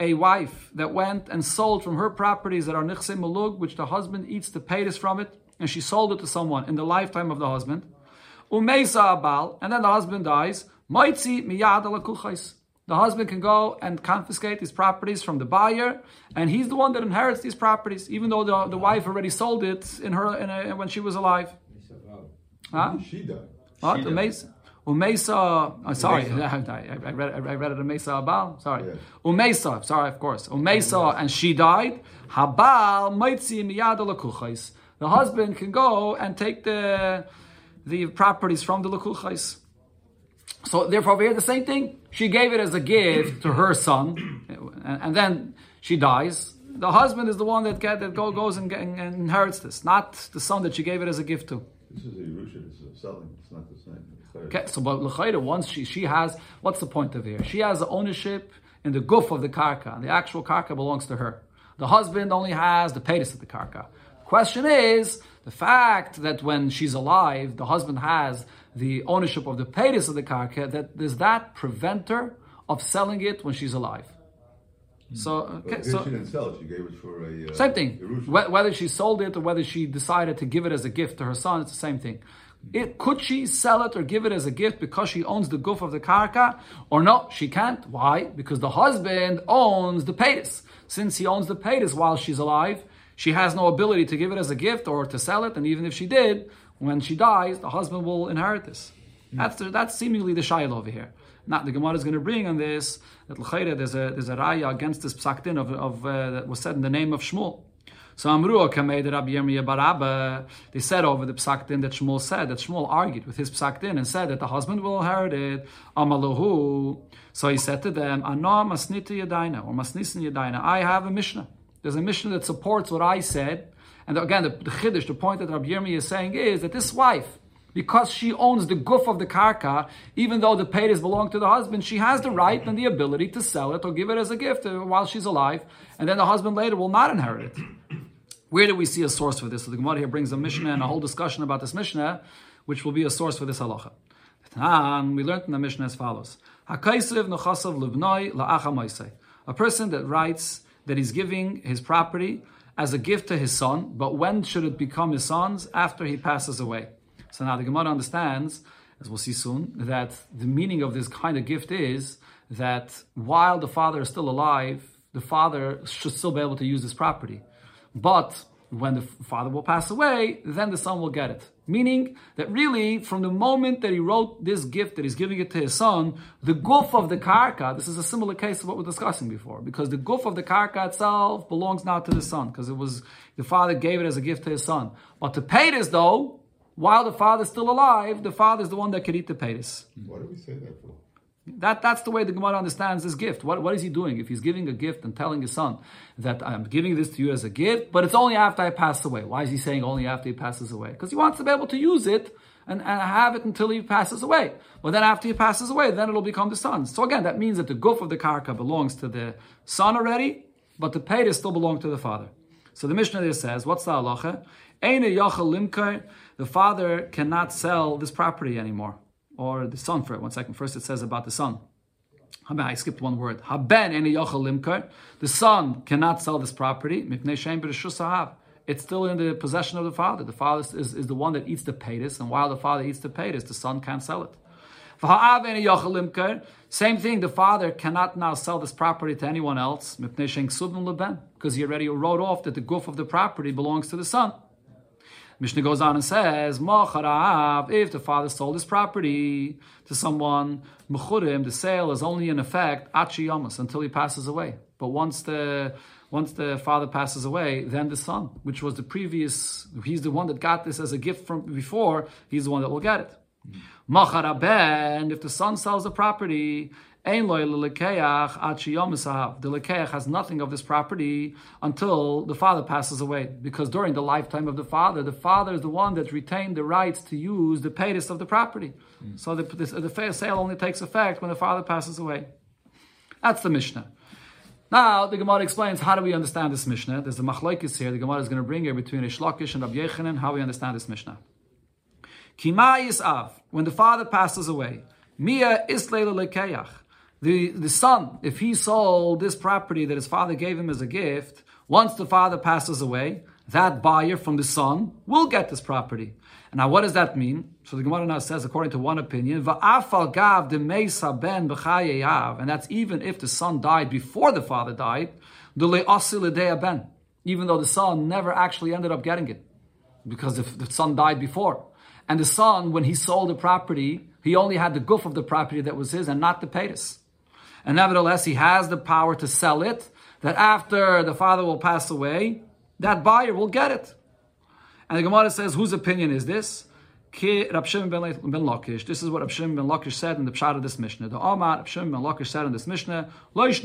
S1: A wife that went and sold from her properties that are nichse malug, which the husband eats the paytas from it, and she sold it to someone in the lifetime of the husband. Umeisa abal, and then the husband dies. Maitzi miyad alakuchais. The husband can go and confiscate these properties from the buyer, and he's the one that inherits these properties, even though the, the wife already sold it in her in a, when she was alive.
S2: Huh? She died.
S1: What? Umesa. Umesa. Oh, sorry, [laughs] I, I, read. I read it. Umesa Abal. Sorry. Yeah. Umesa. Sorry, of course. Umesa, and she died. Habal maitzi miyad The husband can go and take the the properties from the lakuchais. So therefore, we have the same thing. She gave it as a gift to her son, and, and then she dies. The husband is the one that get, that go, goes and, and, inherits this, not the son that she gave it as a gift to.
S2: This is a Yerusha, it's selling, it's not the same.
S1: Okay, so but l'chayda, once she she has, what's the point of here? She has the ownership in the goof of the karka. and The actual karka belongs to her. The husband only has the paytas of the karka. Question is the fact that when she's alive, the husband has the ownership of the paytas of the karka, that does that prevent her of selling it when she's alive? So, okay, so
S2: she didn't sell it. She gave it for a uh,
S1: same thing. Whether she sold it or whether she decided to give it as a gift to her son, it's the same thing. It, could she sell it or give it as a gift because she owns the goof of the karka, or no? She can't. Why? Because the husband owns the paytas. Since he owns the paytas while she's alive, she has no ability to give it as a gift or to sell it. And even if she did, when she dies, the husband will inherit this. Mm. That's the, that's seemingly the shayla over here. Not the Gemara is going to bring on this that there's a there's a raya against this psaktin of, of uh, that was said in the name of Shmuel. So Amru Kamed Rabbi Yirmiyah Barabba, they said over the psaktin that Shmuel said that Shmuel argued with his psaktin and said that the husband will inherit it. Amaluhu. So he said to them, Ana masnita yadaina or masnisin yadaina. I have a mishnah. There's a mishnah that supports what I said, And again, the, the chiddush, the point that Rabbi Yirmi is saying is that this wife, because she owns the guf of the karka, even though the paytas belong to the husband, she has the right and the ability to sell it or give it as a gift while she's alive, and then the husband later will not inherit it. Where do we see a source for this? So the Gemara here brings a Mishnah and a whole discussion about this Mishnah, which will be a source for this halacha. And we learned in the Mishnah as follows: A person that writes that he's giving his property as a gift to his son, but when should it become his son's? After he passes away. So now the Gemara understands, as we'll see soon, that the meaning of this kind of gift is that while the father is still alive, the father should still be able to use his property. But when the father will pass away, then the son will get it. Meaning that really, from the moment that he wrote this gift, that he's giving it to his son, the guf of the karka, this is a similar case of what we're discussing before, because the guf of the karka itself belongs now to the son, because it was, the father gave it as a gift to his son. But pay this though, while the father's still alive, the father's the one that could eat the paytas.
S2: Why do we say that for?
S1: That, that's the way the Gemara understands this gift. What, what is he doing? If he's giving a gift and telling his son that I'm giving this to you as a gift, but it's only after I pass away. Why is he saying only after he passes away? Because he wants to be able to use it and, and have it until he passes away. Well, then after he passes away, then it'll become the son. So again, that means that the guf of the karka belongs to the son already, but the paytas still belong to the father. So the Mishnah there says, what's the halacha? The father cannot sell this property anymore, or the son for it. One second. First, it says about the son. I skipped one word. Haben The son cannot sell this property. It's still in the possession of the father. The father is, is the one that eats the paytas, and while the father eats the paytas, the son can't sell it. Same thing, the father cannot now sell this property to anyone else because he already wrote off that the goof of the property belongs to the son. Mishnah goes on and says, if the father sold his property to someone, the sale is only in effect until he passes away. But once the once the father passes away, then the son, which was the previous, he's the one that got this as a gift from before, he's the one that will get it. Mm. if the son sells the property the lekeach has nothing of this property until the father passes away. Because during the lifetime of the father, the father is the one that retained the rights to use the paytas of the property. Mm. So the, the, the sale only takes effect when the father passes away. That's the Mishnah. Now, the Gemara explains how do we understand this Mishnah. There's the machlokes here. The Gemara is going to bring here between Reish Lakish and Rabbi Yechanan how we understand this Mishnah. Kima Av, when the father passes away, Mia Isleila Lekeach the, the son, if he sold this property that his father gave him as a gift, once the father passes away, that buyer from the son will get this property. And now, what does that mean? So the Gemara now says, according to one opinion, gav ben and that's even if the son died before the father died, ben, even though the son never actually ended up getting it, because the, the son died before. And the son, when he sold the property, he only had the goof of the property that was his and not the paytas and nevertheless he has the power to sell it, that after the father will pass away, that buyer will get it. And the Gemara says, whose opinion is this? This is what Rab Shimon ben Lakish said in the pshat of this Mishnah. The Omar Shimon ben Lakish said in this Mishnah, makes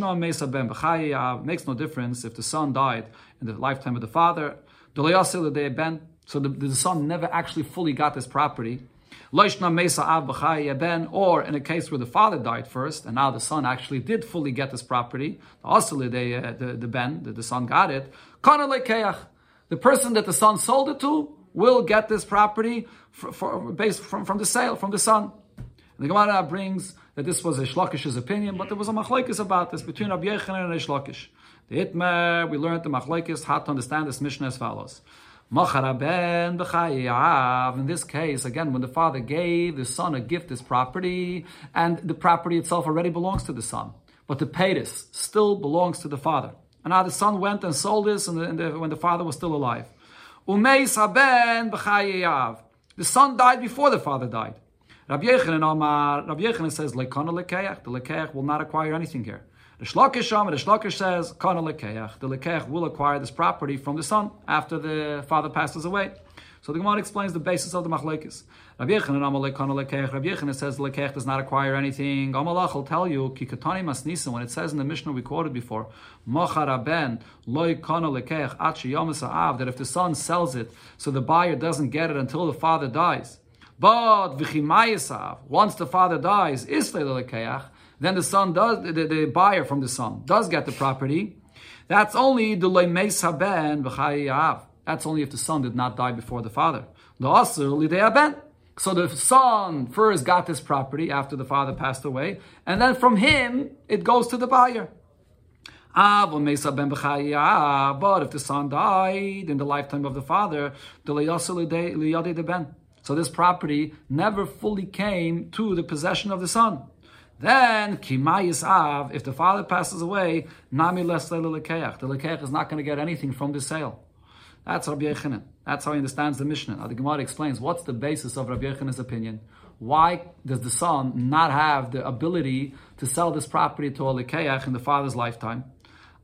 S1: no difference if the son died in the lifetime of the father. So the, the son never actually fully got this property. Loishna Mesa Av Ben, or in a case where the father died first, and now the son actually did fully get this property, also the, uh, the, the Ben, the, the son got it, the person that the son sold it to will get this property for, for, based from, from the sale, from the son. And the Gemara brings that this was a Shlakish's opinion, but there was a machlekes about this between Rabbi and a The Itmer, we learned the machlekes how to understand this Mishnah as follows. In this case, again, when the father gave the son a gift, this property, and the property itself already belongs to the son, but the paytas still belongs to the father. And now the son went and sold this and the, the, when the father was still alive. The son died before the father died. Rabbi Yechanan says, the lekeach will not acquire anything here. The Shlakish Sham, the Shlakish says, Kana lekeach. The lekeach will acquire this property from the son after the father passes away. So the Gemara explains the basis of the machlekes. Rabbi Yechanan Amalek. Rabbi says the Lekech does not acquire anything. Amalach will tell you Kikatani Masnisa when it says in the Mishnah we quoted before Machar Ben Loy Kana Lekech Achi Av that if the son sells it so the buyer doesn't get it until the father dies. But Vichimayisav once the father dies Islay Lekeach then the son does the, the buyer from the son does get the property. That's only the Lemeis Ben V'chayav. That's only if the son did not die before the father. So the son first got this property after the father passed away, and then from him it goes to the buyer. Ah, but if the son died in the lifetime of the father, so this property never fully came to the possession of the son. Then kimayis av, if the father passes away, nami les the lekeach is not going to get anything from the sale. That's Rabbi Yechanan. That's how he understands the Mishnah. The Gemara explains what's the basis of Rabbi Yechanan's opinion. Why does the son not have the ability to sell this property to a lekeach in the father's lifetime?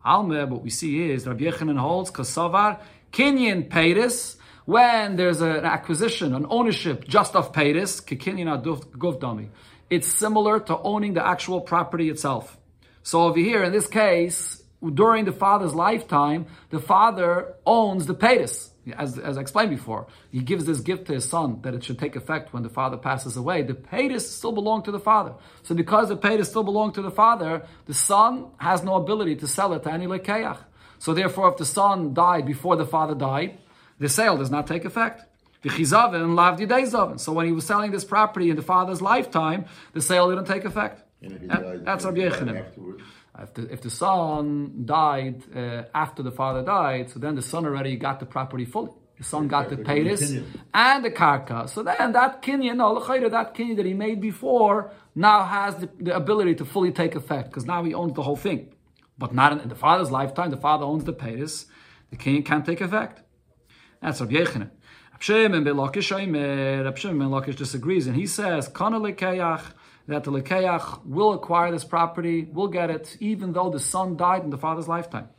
S1: Alme, what we see is Rabbi Yechanan holds kasavar kinyan peiris when there's an acquisition, an ownership just of peiris, kikinyan guvdami. It's similar to owning the actual property itself. So over here, in this case, during the father's lifetime, the father owns the paytas. As, as I explained before, he gives this gift to his son that it should take effect when the father passes away. The paytas still belong to the father. So because the paytas still belong to the father, the son has no ability to sell it to any lekeach. So therefore, if the son died before the father died, the sale does not take effect. So when he was selling this property in the father's lifetime, the sale didn't take effect. That's Rabbi Yechanan. If the, if the son died uh, after the father died, so then the son already got the property fully. The son got the paytis and the karka. So then that kinyan, no, that kinyan that he made before now has the, the ability to fully take effect because now he owns the whole thing. But not in, in the father's lifetime. The father owns the paytis. The kinyan can't take effect. That's Rabbi Yechanan. Rab Shimon ben Lakish Rabshim and Lakish disagrees and he says, Kana that the Lekeach will acquire this property, will get it, even though the son died in the father's lifetime.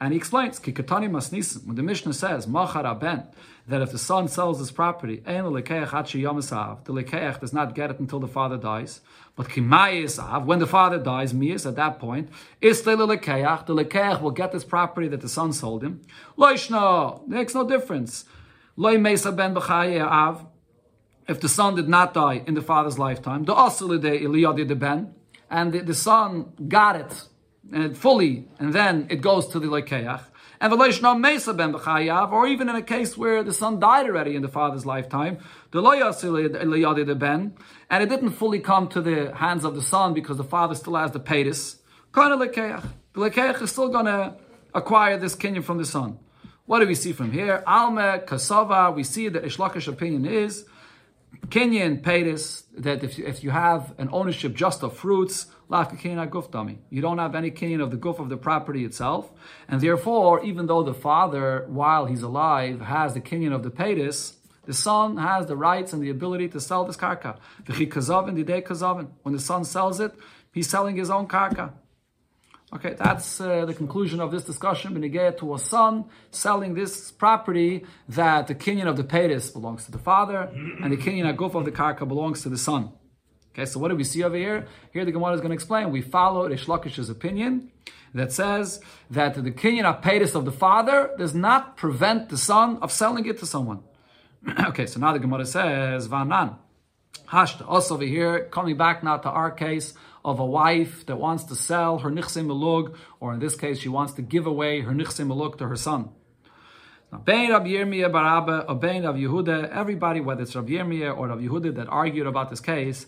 S1: And he explains, Kikatani Masnisim, when the Mishnah says, Ben, that if the son sells his property, the Lekeach does not get it until the father dies. But when the father dies, Miyas, at that point, is the Lekeach, the Lekeach will get this property that the son sold him. Loishna, makes no difference. Loy Mesa Ben Av, if the son did not die in the father's lifetime, the Asalide the Ben, and the, the son got it and fully, and then it goes to the Lekeach. And the Mesa ben b'chayav, or even in a case where the son died already in the father's lifetime, the loyasil the ben, and it didn't fully come to the hands of the son because the father still has the paytis. Kind of. The lekeach is still going to acquire this kinyan from the son. What do we see from here? Alme kasava. We see that Ishlakish opinion is Kinyan paytis that if you, if you have an ownership just of fruits, you don't have any kinyan of the guf of the property itself, and therefore, even though the father, while he's alive, has the kinyan of the paytis, the son has the rights and the ability to sell this karka. When the son sells it, he's selling his own karka. Okay, that's uh, the conclusion of this discussion. Benegea to a son selling this property that the kinyan of the paytis belongs to the father and the kinyan aguf of the karka belongs to the son. Okay, so what do we see over here? Here the Gemara is going to explain. We follow Reish Lakish's opinion that says that the kinyan of paytis of the father does not prevent the son of selling it to someone. [clears throat] okay, so now the Gemara says, Vanan. Hashta. Us over here, coming back now to our case of a wife that wants to sell her nichse melug, or in this case, she wants to give away her nichse melug to her son. Now, Bein Rabbi Yirmiyah Yehuda, everybody, whether it's Rabbi Yirmiyah or Rabbi Yehuda that argued about this case.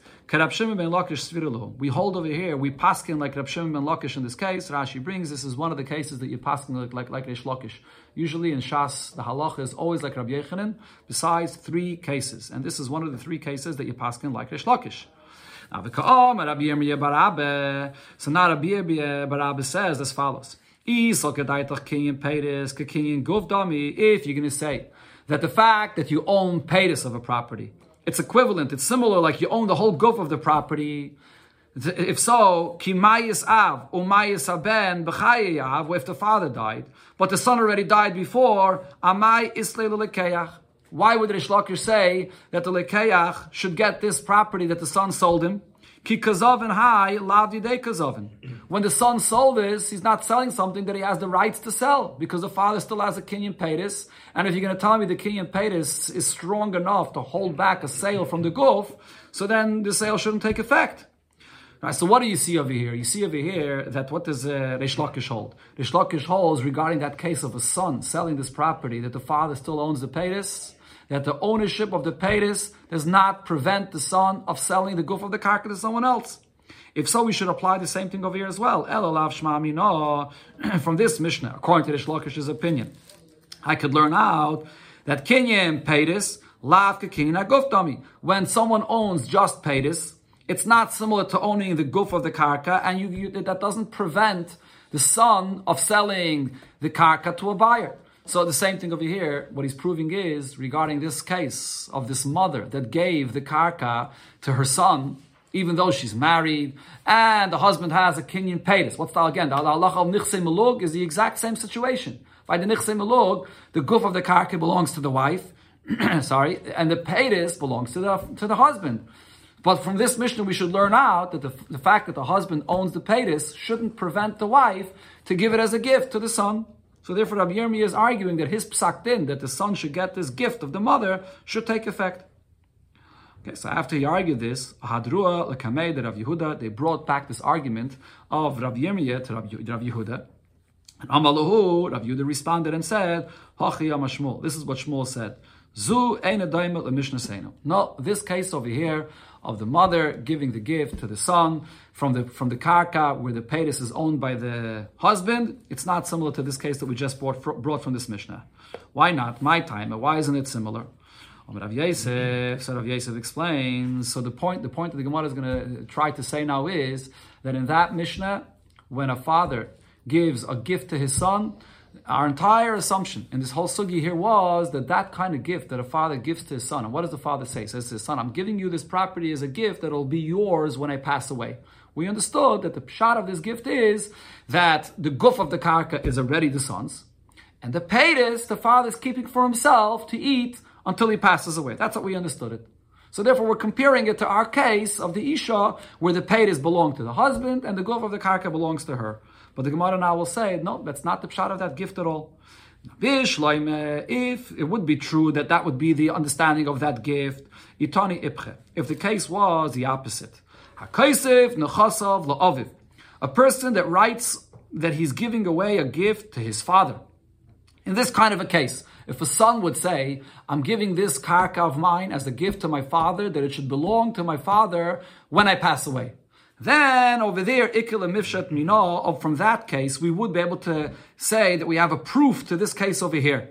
S1: We hold over here, we paskin like Rab Shimon ben Lakish in this case. Rashi brings this is one of the cases that you paskin like like, like Reish Lakish. Usually in Shas, the halacha is always like Rabbi Yechanan, besides three cases, and this is one of the three cases that you paskin like Reish Lakish. So now Rabbi Yirmiyah bar Abba says as follows. If you're going to say that the fact that you own paytis of a property, it's equivalent, it's similar, like you own the whole goof of the property. If so, av aben if the father died, but the son already died before, amai isle Why would Reish Lakish say that the Lekeach should get this property that the son sold him? Ki kazovin high, lav kazovin. When the son sold this, he's not selling something that he has the rights to sell because the father still has a Kinyan Paytis. And if you're going to tell me the Kinyan Paytis is strong enough to hold back a sale from the guf, so then the sale shouldn't take effect. Right, so what do you see over here? You see over here that what does uh, Reish Lakish hold? Reish Lakish holds regarding that case of a son selling this property that the father still owns the Paytis that the ownership of the paytis does not prevent the son of selling the goof of the karka to someone else. If so, we should apply the same thing over here as well. [clears throat] From this Mishnah, according to the Shlokish's opinion, I could learn out that kinyan paytis lavka kinyan guftami. When someone owns just paytis, it's not similar to owning the goof of the karka, and you, you, that doesn't prevent the son of selling the karka to a buyer. So the same thing over here, what he's proving is regarding this case of this mother that gave the karka to her son, even though she's married, and the husband has a Kinyan paytas. What's that again? The Allah of Nichse Malug is the exact same situation. By the Nichse Malug, the goof of the karka belongs to the wife, [clears throat] sorry, and the paytas belongs to the, to the husband. But from this Mishnah, we should learn out that the, the fact that the husband owns the paytas shouldn't prevent the wife to give it as a gift to the son. So therefore, Rabbi Yirmiyah is arguing that his psak din, that the son should get this gift of the mother, should take effect. Okay, so after he argued this, Hadrua, Lakamei, the Rav Yehuda, they brought back this argument of Rav Yirmiyah to Rav, Yehuda. And Amalahu, Rav Yehuda responded and said, Hachi. This is what Shmuel said. Zu Eina Mishnah No, this case over here of the mother giving the gift to the son from the from the karka where the paytis is owned by the husband, it's not similar to this case that we just brought, brought from this Mishnah. Why not? My time. Why isn't it similar? Rav Yosef, so Rav Yosef explains. So the point, the point that the Gemara is going to try to say now is that in that Mishnah, when a father gives a gift to his son, our entire assumption in this whole sugi here was that that kind of gift that a father gives to his son, and what does the father say? He says to his son, I'm giving you this property as a gift that will be yours when I pass away. We understood that the pshat of this gift is that the goof of the karka is already the son's, and the paytis the father is keeping for himself to eat until he passes away. That's what we understood it. So therefore, we're comparing it to our case of the isha, where the paytis belong to the husband and the goof of the karka belongs to her. But the Gemara now will say, no, that's not the pshat of that gift at all. If it would be true that that would be the understanding of that gift, itani ipche. If the case was the opposite, la'aviv, a person that writes that he's giving away a gift to his father. In this kind of a case, if a son would say, I'm giving this karka of mine as a gift to my father, that it should belong to my father when I pass away. Then over there, ikil mifshat mino, from that case, we would be able to say that we have a proof to this case over here.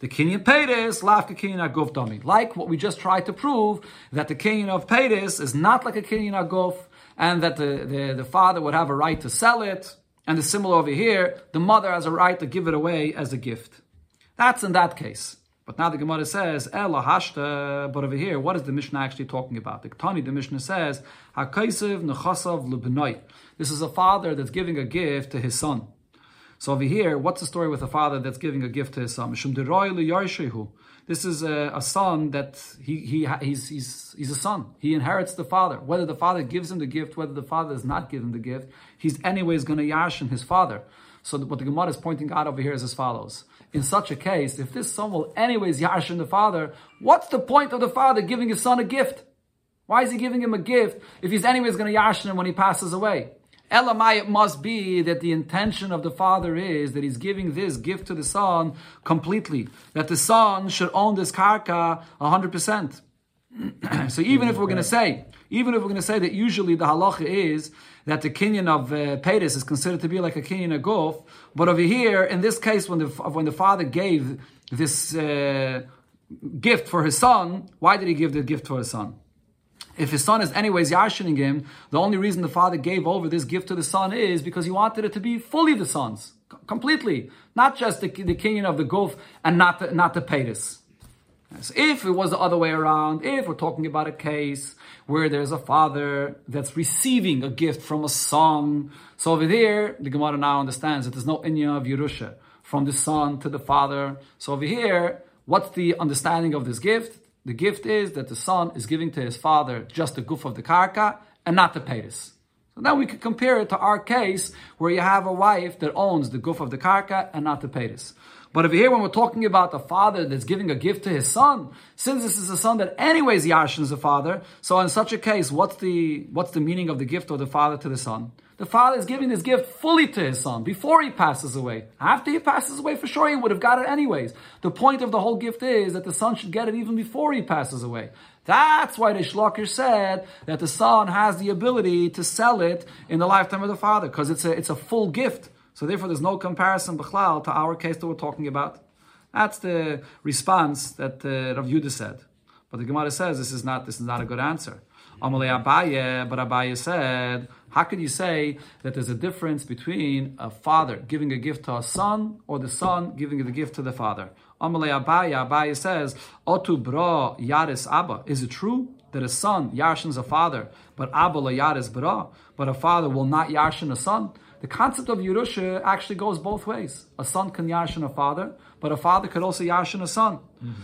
S1: The Kinyan Paytis, Lafka Kinyan Aguf Dami. Like what we just tried to prove, that the Kinyan of Paytis is not like a Kinyan Aguf, and that the, the, the father would have a right to sell it. And the similar over here, the mother has a right to give it away as a gift. That's in that case. But now the Gemara says, Ela hashta, but over here, what is the Mishnah actually talking about? The Tani, the Mishnah says, Hakaisev nechasav lebnoi. This is a father that's giving a gift to his son. So over here, what's the story with a father that's giving a gift to his son? This is a, a son that he, he he's, he's, he's a son. He inherits the father. Whether the father gives him the gift, whether the father does not give him the gift, he's anyways going to yashin his father. So what the Gemara is pointing out over here is as follows in such a case, if this son will anyways yarshin the father, what's the point of the father giving his son a gift? Why is he giving him a gift if he's anyways going to yarshin him when he passes away? Elamai, it must be that the intention of the father is that he's giving this gift to the son completely. That the son should own this karka 100%. [clears throat] so even if we're going to say, even if we're going to say that usually the halacha is that the kinyan of uh, Peiris is considered to be like a kinyan of guf, but over here, in this case, when the when the father gave this uh, gift for his son, why did he give the gift for his son? If his son is anyways yarshining him, the only reason the father gave over this gift to the son is because he wanted it to be fully the son's, completely, not just the, the kinyan of the guf and not the, not the Peiris. So if it was the other way around, if we're talking about a case where there's a father that's receiving a gift from a son, so over there, the Gemara now understands that there's no inya of Yerusha from the son to the father. So over here, What's the understanding of this gift? The gift is that the son is giving to his father just the goof of the karka and not the paytas. So now we could compare it to our case where you have a wife that owns the goof of the karka and not the paytas. But over here, when we're talking about a father that's giving a gift to his son, since this is a son that anyways Yashin is the father, so in such a case, what's the what's the meaning of the gift of the father to the son? The father is giving this gift fully to his son before he passes away. After he passes away, for sure he would have got it anyways. The point of the whole gift is that the son should get it even before he passes away. That's why the Shlokir said that the son has the ability to sell it in the lifetime of the father, because it's a, it's a full gift. So therefore, there's no comparison, b'chlal, to our case that we're talking about. That's the response that uh, Rav Yudah said. But the Gemara says this is not this is not a good answer. Amalei Abaye, but Abaye said, how could you say that there's a difference between a father giving a gift to a son or the son giving the gift to the father? Amalei Abaye, Abaye says, Otu bra yaris abba. Is it true that a son yarshins a father, but abba la yaris bra, but a father will not yarshin a son? The concept of Yerusha actually goes both ways. A son can yashin a father, but a father could also yashin a son. Mm-hmm.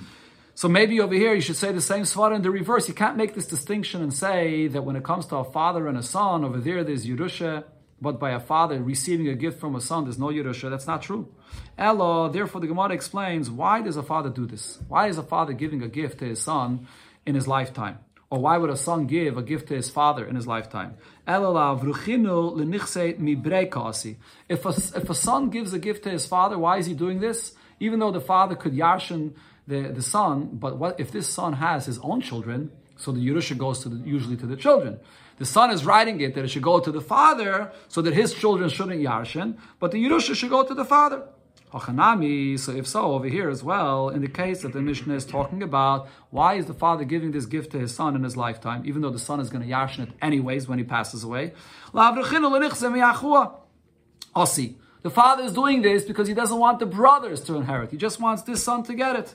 S1: So maybe over here you should say the same svara in the reverse. You can't make this distinction and say that when it comes to a father and a son, over there there's Yerusha, but by a father receiving a gift from a son, there's no Yerusha. That's not true. Ella, therefore the Gemara explains, why does a father do this? Why is a father giving a gift to his son in his lifetime? Or why would a son give a gift to his father in his lifetime? If a, if a son gives a gift to his father, why is he doing this? Even though the father could yarshin the, the son, but what if this son has his own children? So the Yerusha goes to the, usually to the children. The son is writing it that it should go to the father so that his children shouldn't yarshin, but the Yerusha should go to the father. So if so, over here as well, in the case that the Mishnah is talking about, why is the father giving this gift to his son in his lifetime, even though the son is going to yarshin it anyways when he passes away? Asi. Oh, the father is doing this because he doesn't want the brothers to inherit. He just wants this son to get it.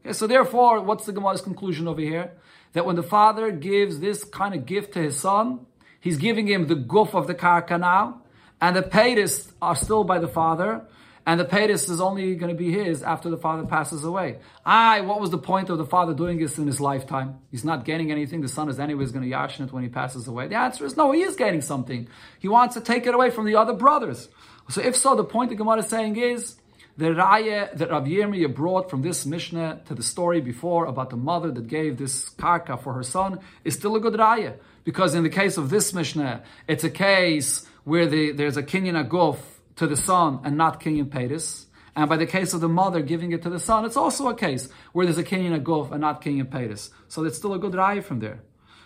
S1: Okay, so therefore, what's the Gemara's conclusion over here? That when the father gives this kind of gift to his son, he's giving him the guf of the karka now, and the paytas are still by the father, and the paytas is only going to be his after the father passes away. Aye, what was the point of the father doing this in his lifetime? He's not gaining anything. The son is anyways going to yashin it when he passes away. The answer is no, he is gaining something. He wants to take it away from the other brothers. So if so, the point the Gemara is saying is, the raya that Rav Yirmiyah brought from this Mishnah to the story before about the mother that gave this karka for her son is still a good raya. Because in the case of this Mishnah, it's a case where the, there's a kinyan aguf to the son and not kinyan pedis. And by the case of the mother giving it to the son, it's also a case where there's a kinyan aguf and not kinyan pedis. So it's still a good raya from there.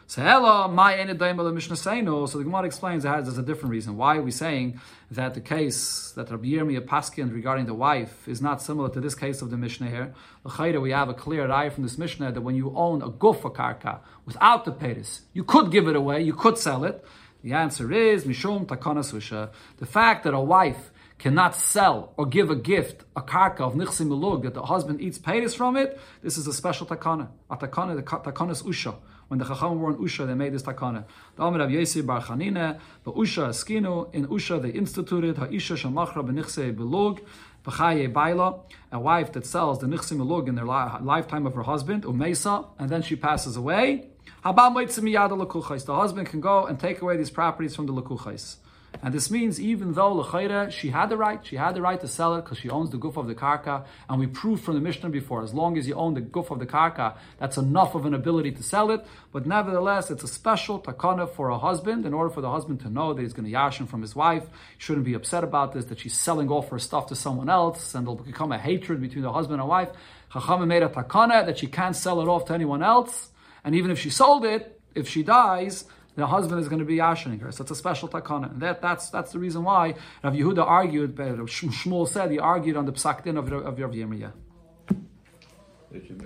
S1: So Ella, my Mishnah Seino. So the Gemara explains that there's a different reason. Why are we saying that the case that Rabbi Yirmiyah Paskin regarding the wife is not similar to this case of the Mishnah here? We have a clear eye from this Mishnah that when you own a gufa karka without the paytas, you could give it away, you could sell it. The answer is Mishum Takanas Usha. The fact that a wife cannot sell or give a gift, a karka of nichsim milug, that the husband eats paytas from it, this is a special takana. A takana, the is usha. When the Chacham were in Usha, they made this takana. The Amr of Yesi Bar Chanina, but Usha Askinu, in Usha they instituted Ha'isha Shamachra Benichse Belug, B'chaye Baila, a wife that sells the Nichse Belug in their lifetime of her husband, Umesa, and then she passes away. The husband can go and take away these properties from the Lakuchais. And this means even though L'chaira, she had the right, she had the right to sell it because she owns the guf of the karka, and we proved from the Mishnah before, as long as you own the guf of the karka, that's enough of an ability to sell it. But nevertheless, it's a special takana for a husband, in order for the husband to know that he's going to yashin from his wife. He shouldn't be upset about this, that she's selling off her stuff to someone else, and there'll become a hatred between the husband and wife. Chacham made a takana that she can't sell it off to anyone else, and even if she sold it, if she dies, the husband is going to be yashining her. So it's a special takana. And that, that's, that's the reason why Rav Yehuda argued, Shmuel said, he argued on the psak din of, of Rav Yirmiyah.